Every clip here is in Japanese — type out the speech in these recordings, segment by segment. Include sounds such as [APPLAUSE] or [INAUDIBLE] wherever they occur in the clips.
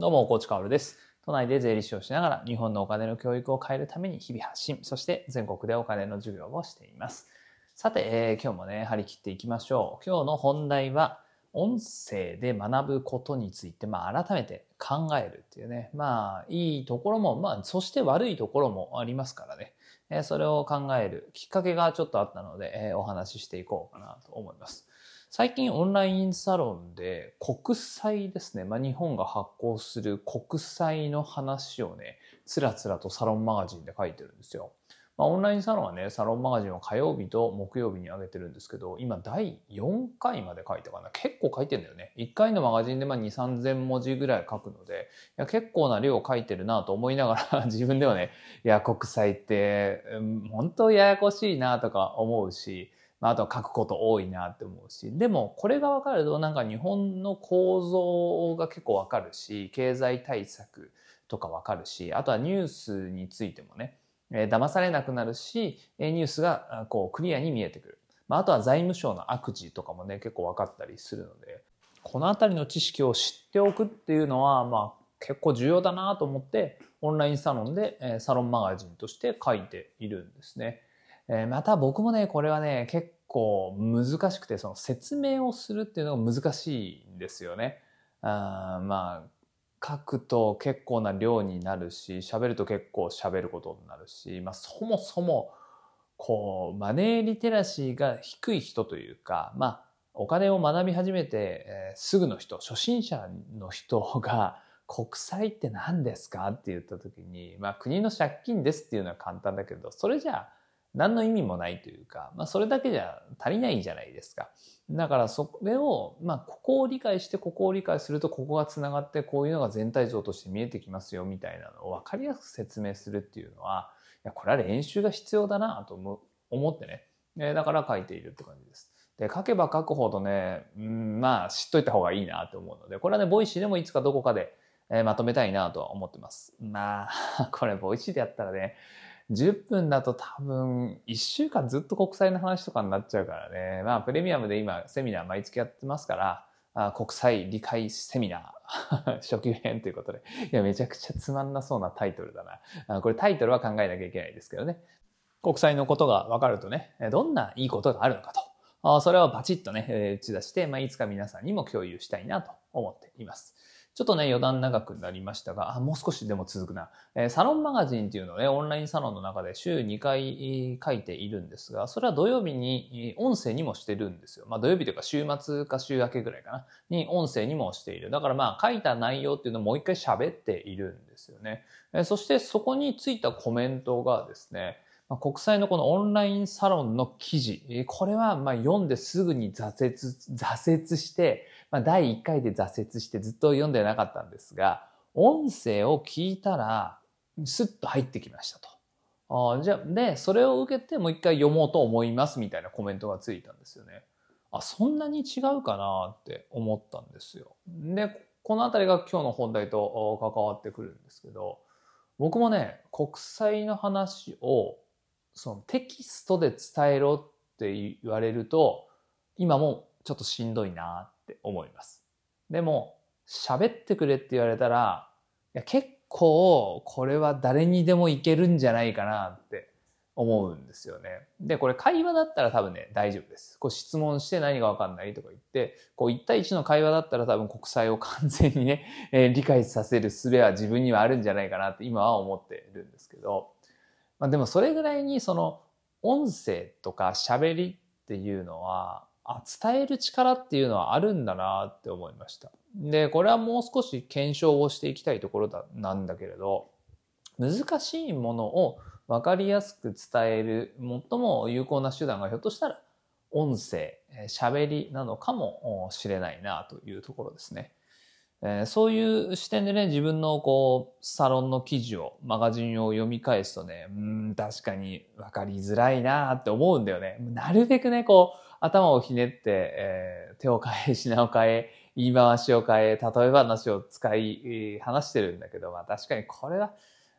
どうも、コーチカオルです。都内で税理士をしながら日本のお金の教育を変えるために日々発信、そして全国でお金の授業をしています。さて、えー、今日もね、張り切っていきましょう。今日の本題は、音声で学ぶことについて、まあ、改めて考えるっていうね、まあ、いいところも、まあ、そして悪いところもありますからね、えー、それを考えるきっかけがちょっとあったので、えー、お話ししていこうかなと思います。最近オンラインサロンで国債ですね、まあ、日本が発行する国債の話をね、つらつらとサロンマガジンで書いてるんですよ。まあ、オンラインサロンはね、サロンマガジンを火曜日と木曜日に上げてるんですけど、今第4回まで書いたかな。結構書いてんだよね。1回のマガジンでまあ2、3000文字ぐらい書くので、いや結構な量書いてるなと思いながら [LAUGHS] 自分ではね、いや、国債って、本当ややこしいなとか思うし、まあ、あとは書くこと多いなって思うし、でもこれが分かるとなんか日本の構造が結構分かるし、経済対策とか分かるし、あとはニュースについてもね、えー、騙されなくなるし、ニュースがこうクリアに見えてくる。まあ、あとは財務省の悪事とかもね、結構分かったりするので、このあたりの知識を知っておくっていうのは、まあ結構重要だなと思って、オンラインサロンでサロンマガジンとして書いているんですね。えー、また僕もね、これはね、結構難しくて、その説明をするっていうのが難しいんですよね。あまあ、書くと結構な量になるし、喋ると結構喋ることになるし、まあそもそも、こう、マネーリテラシーが低い人というか、まあ、お金を学び始めて、えー、すぐの人、初心者の人が、国債って何ですかって言った時に、まあ国の借金ですっていうのは簡単だけど、それじゃあ何の意味もないというか、まあ、それだけじゃ足りないじゃないですか。だからそれを、まあ、ここを理解してここを理解するとここがつながってこういうのが全体像として見えてきますよみたいなのを分かりやすく説明するっていうのは、いや、これは練習が必要だなと思ってね。えだから書いているって感じです。で、書けば書くほどね、うん、まあ知っといた方がいいなと思うので、これはね、 Voicy でもいつかどこかで、えまとめたいなとは思ってます。まあ、[LAUGHS] これ Voicy でやったらね、10分だと多分1週間ずっと国債の話とかになっちゃうからね。まあプレミアムで今セミナー毎月やってますから、あ国際理解セミナー [LAUGHS] 初級編ということで。いや、めちゃくちゃつまんなそうなタイトルだな。これタイトルは考えなきゃいけないですけどね。国際のことが分かるとね、どんないいことがあるのかと。それをバチッとね、打ち出して、まあ、いつか皆さんにも共有したいなと思っています。ちょっとね、余談長くなりましたが、あ、もう少しでも続くな。えー、サロンマガジンっていうのをね、オンラインサロンの中で週2回書いているんですが、それは土曜日に音声にもしてるんですよ。まあ土曜日というか週末か週明けぐらいかな。に音声にもしている。だからまあ書いた内容っていうのをもう一回喋っているんですよね。えー、そしてそこについたコメントがですね、国際のこのオンラインサロンの記事、これはま読んですぐに挫折、挫折して、まあ、第1回で挫折してずっと読んでなかったんですが、音声を聞いたら、スッと入ってきましたと。あじゃで、それを受けてもう一回読もうと思いますみたいなコメントがついたんですよね。あ、そんなに違うかなって思ったんですよ。で、このあたりが今日の本題と関わってくるんですけど、僕もね、国際の話をそのテキストで伝えろって言われると、今もちょっとしんどいなって思います。でも、喋ってくれって言われたら、いや結構これは誰にでもいけるんじゃないかなって思うんですよね。で、これ会話だったら多分ね、大丈夫です。こう質問して何がわかんないとか言って、こう1対1の会話だったら多分国際を完全にね、[LAUGHS] えー、理解させる術は自分にはあるんじゃないかなって今は思ってるんですけど、まあでもそれぐらいにその音声とか喋りっていうのはあ、伝える力っていうのはあるんだなって思いました。で、これはもう少し検証をしていきたいところだなんだけれど、難しいものを分かりやすく伝える最も有効な手段がひょっとしたら音声、喋りなのかもしれないなというところですね。えー、そういう視点でね、自分のこう、サロンの記事を、マガジンを読み返すとね、うん、確かに分かりづらいなって思うんだよね。なるべくね、こう、頭をひねって、えー、手を変え、品を変え、言い回しを変え、例え話を使い、話してるんだけど、まあ確かにこれは、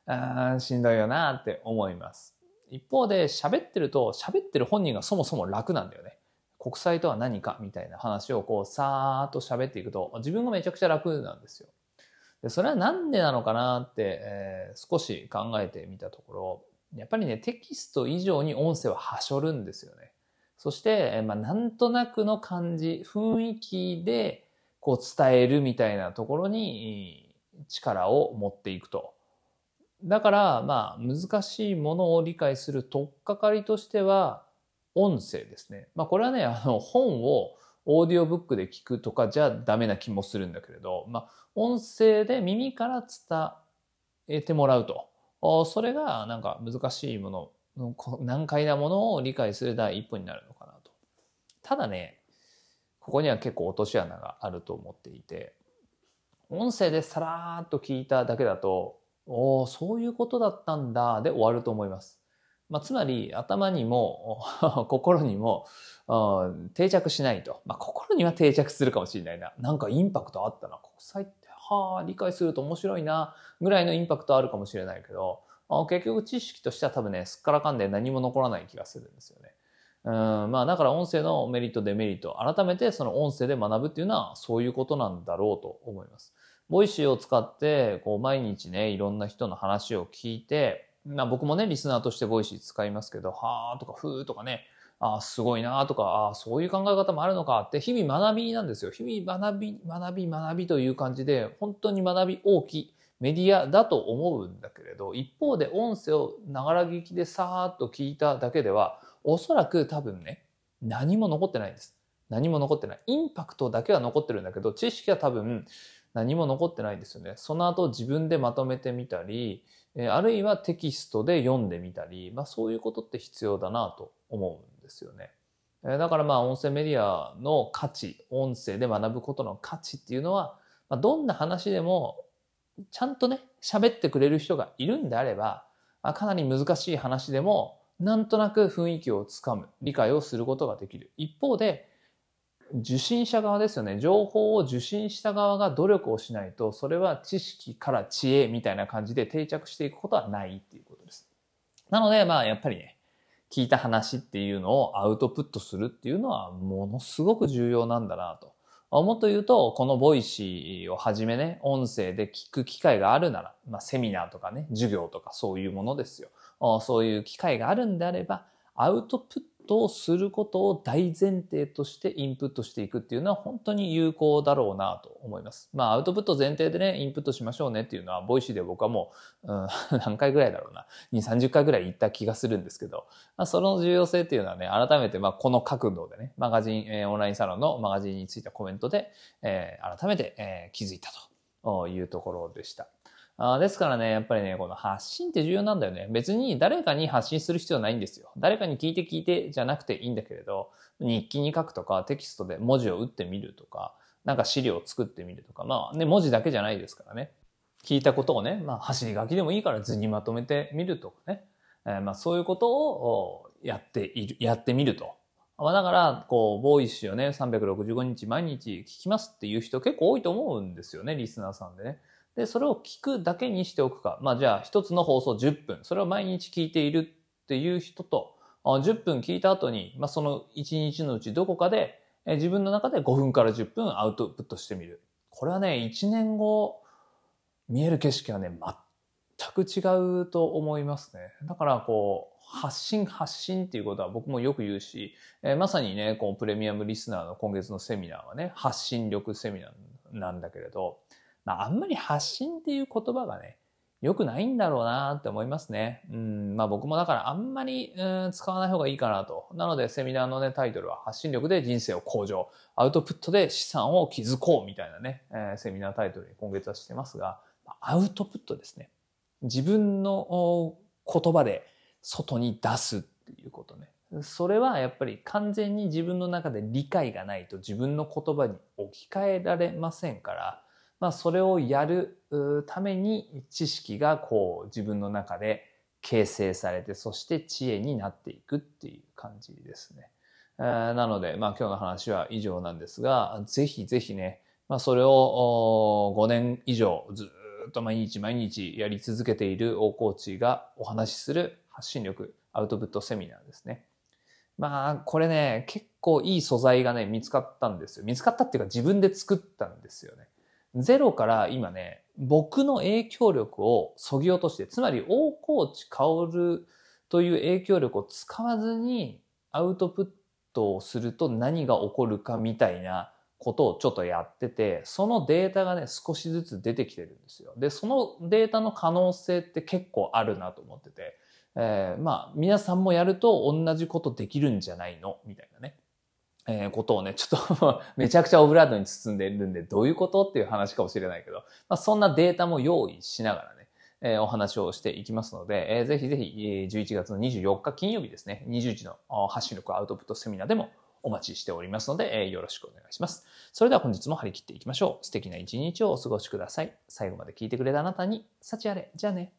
あしんどいよなって思います。一方で喋ってると、喋ってる本人がそもそも楽なんだよね。国際とは何かみたいな話をこうさーっと喋っていくと自分がめちゃくちゃ楽なんですよ。でそれはなんでなのかなって、えー、少し考えてみたところ、やっぱりね、テキスト以上に音声ははしょるんですよね。そして、まあ、なんとなくの感じ、雰囲気で、こう伝えるみたいなところに力を持っていくと。だから、まあ、難しいものを理解する取っかかりとしては、音声ですね。まあ、これはね、あの、本をオーディオブックで聞くとかじゃダメな気もするんだけれど、まあ、音声で耳から伝えてもらうと。それがなんか難しいものの、難解なものを理解する第一歩になるのかなと。ただね、ここには結構落とし穴があると思っていて、音声でさらーっと聞いただけだと、おお、そういうことだったんだ、で終わると思います。まあ、つまり、頭にも、[LAUGHS] 心にも、定着しないと。まあ、心には定着するかもしれないな。なんかインパクトあったな。国際って、はあ、理解すると面白いな、ぐらいのインパクトあるかもしれないけど、結局知識としては多分ね、すっからかんで何も残らない気がするんですよね。うんまあだから音声のメリットデメリット改めてその音声で学ぶっていうのはそういうことなんだろうと思います。 Voicy を使ってこう毎日ねいろんな人の話を聞いて、まあ、僕もねリスナーとして Voicy 使いますけどはーとかふーとかねああすごいなとかああそういう考え方もあるのかって日々学びなんですよ。日々学び学び学びという感じで本当に学び大きいメディアだと思うんだけれど一方で音声をながら聞きでさーっと聞いただけではおそらく多分ね、何も残ってないんです。何も残ってない。インパクトだけは残ってるんだけど、知識は多分何も残ってないんですよね。その後自分でまとめてみたり、あるいはテキストで読んでみたり、まあそういうことって必要だなと思うんですよね。だからまあ音声メディアの価値、音声で学ぶことの価値っていうのは、どんな話でもちゃんとね、喋ってくれる人がいるんであれば、かなり難しい話でもなんとなく雰囲気をつかむ、理解をすることができる。一方で、受信者側ですよね。情報を受信した側が努力をしないと、それは知識から知恵みたいな感じで定着していくことはないっていうことです。なので、まあ、やっぱりね、聞いた話っていうのをアウトプットするっていうのはものすごく重要なんだなと。もっと言うと、この Voicy をはじめね、音声で聞く機会があるなら、まあ、セミナーとかね、授業とかそういうものですよ。そういう機会があるんであれば、アウトプットをすることを大前提としてインプットしていくっていうのは本当に有効だろうなと思います。まあアウトプット前提でね、インプットしましょうねっていうのは、 Voicy で僕はもう、うん、[LAUGHS] 何回ぐらいだろうな、2、30回ぐらい言った気がするんですけど、まあ、その重要性っていうのはね、改めてまあこの角度でね、マガジン、えー、オンラインサロンのマガジンについたコメントで、えー、改めて、えー、気づいたというところでした。あですからね、やっぱりね、この発信って重要なんだよね。別に誰かに発信する必要ないんですよ。誰かに聞いて聞いてじゃなくていいんだけれど、日記に書くとかテキストで文字を打ってみるとか、なんか資料を作ってみるとか、まあね、文字だけじゃないですからね。聞いたことをね、まあ走り書きでもいいから図にまとめてみるとかね。えー、まあそういうことをやっている、やってみると。まあだから、こう、ボーイッシュをね、365日毎日聞きますっていう人結構多いと思うんですよね、リスナーさんでね。で、それを聞くだけにしておくか。まあじゃあ一つの放送10分。それを毎日聞いているっていう人と、10分聞いた後に、まあその1日のうちどこかで、自分の中で5分から10分アウトプットしてみる。これはね、1年後、見える景色はね、全く違うと思いますね。だからこう、発信発信っていうことは僕もよく言うし、えー、まさにね、こうプレミアムリスナーの今月のセミナーはね、発信力セミナーなんだけれど、まあ、あんまり発信っていう言葉がね、良くないんだろうなって思いますね。うん、まあ僕もだからあんまり、うん、使わない方がいいかなと。なのでセミナーのね、タイトルは発信力で人生を向上、アウトプットで資産を築こうみたいなね、えー、セミナータイトルに今月はしてますが、アウトプットですね。自分の言葉で外に出すっていうことね。それはやっぱり完全に自分の中で理解がないと自分の言葉に置き換えられませんから、まあ、それをやるために知識がこう自分の中で形成されて、そして知恵になっていくっていう感じですね。なので、まあ今日の話は以上なんですが、ぜひぜひね、まあそれを5年以上ずっと毎日毎日やり続けている大コーチがお話しする発信力アウトプットセミナーですね。まあこれね、結構いい素材がね、見つかったんですよ。見つかったっていうか自分で作ったんですよね。ゼロから今ね、僕の影響力を削ぎ落として、つまり大河内薫という影響力を使わずにアウトプットをすると何が起こるかみたいなことをちょっとやってて、そのデータがね、少しずつ出てきてるんですよ。で、そのデータの可能性って結構あるなと思ってて、えー、まあ、皆さんもやると同じことできるんじゃないの？みたいなね。えー、ことをね、ちょっとめちゃくちゃオブラードに包んでるんで、どういうことっていう話かもしれないけど、まあ、そんなデータも用意しながらね、えー、お話をしていきますので、えー、ぜひぜひ、11月の24日金曜日ですね、20時の発信力アウトプットセミナーでもお待ちしておりますので、えー、よろしくお願いします。それでは本日も張り切っていきましょう。素敵な一日をお過ごしください。最後まで聞いてくれたあなたに、幸あれ。じゃあね。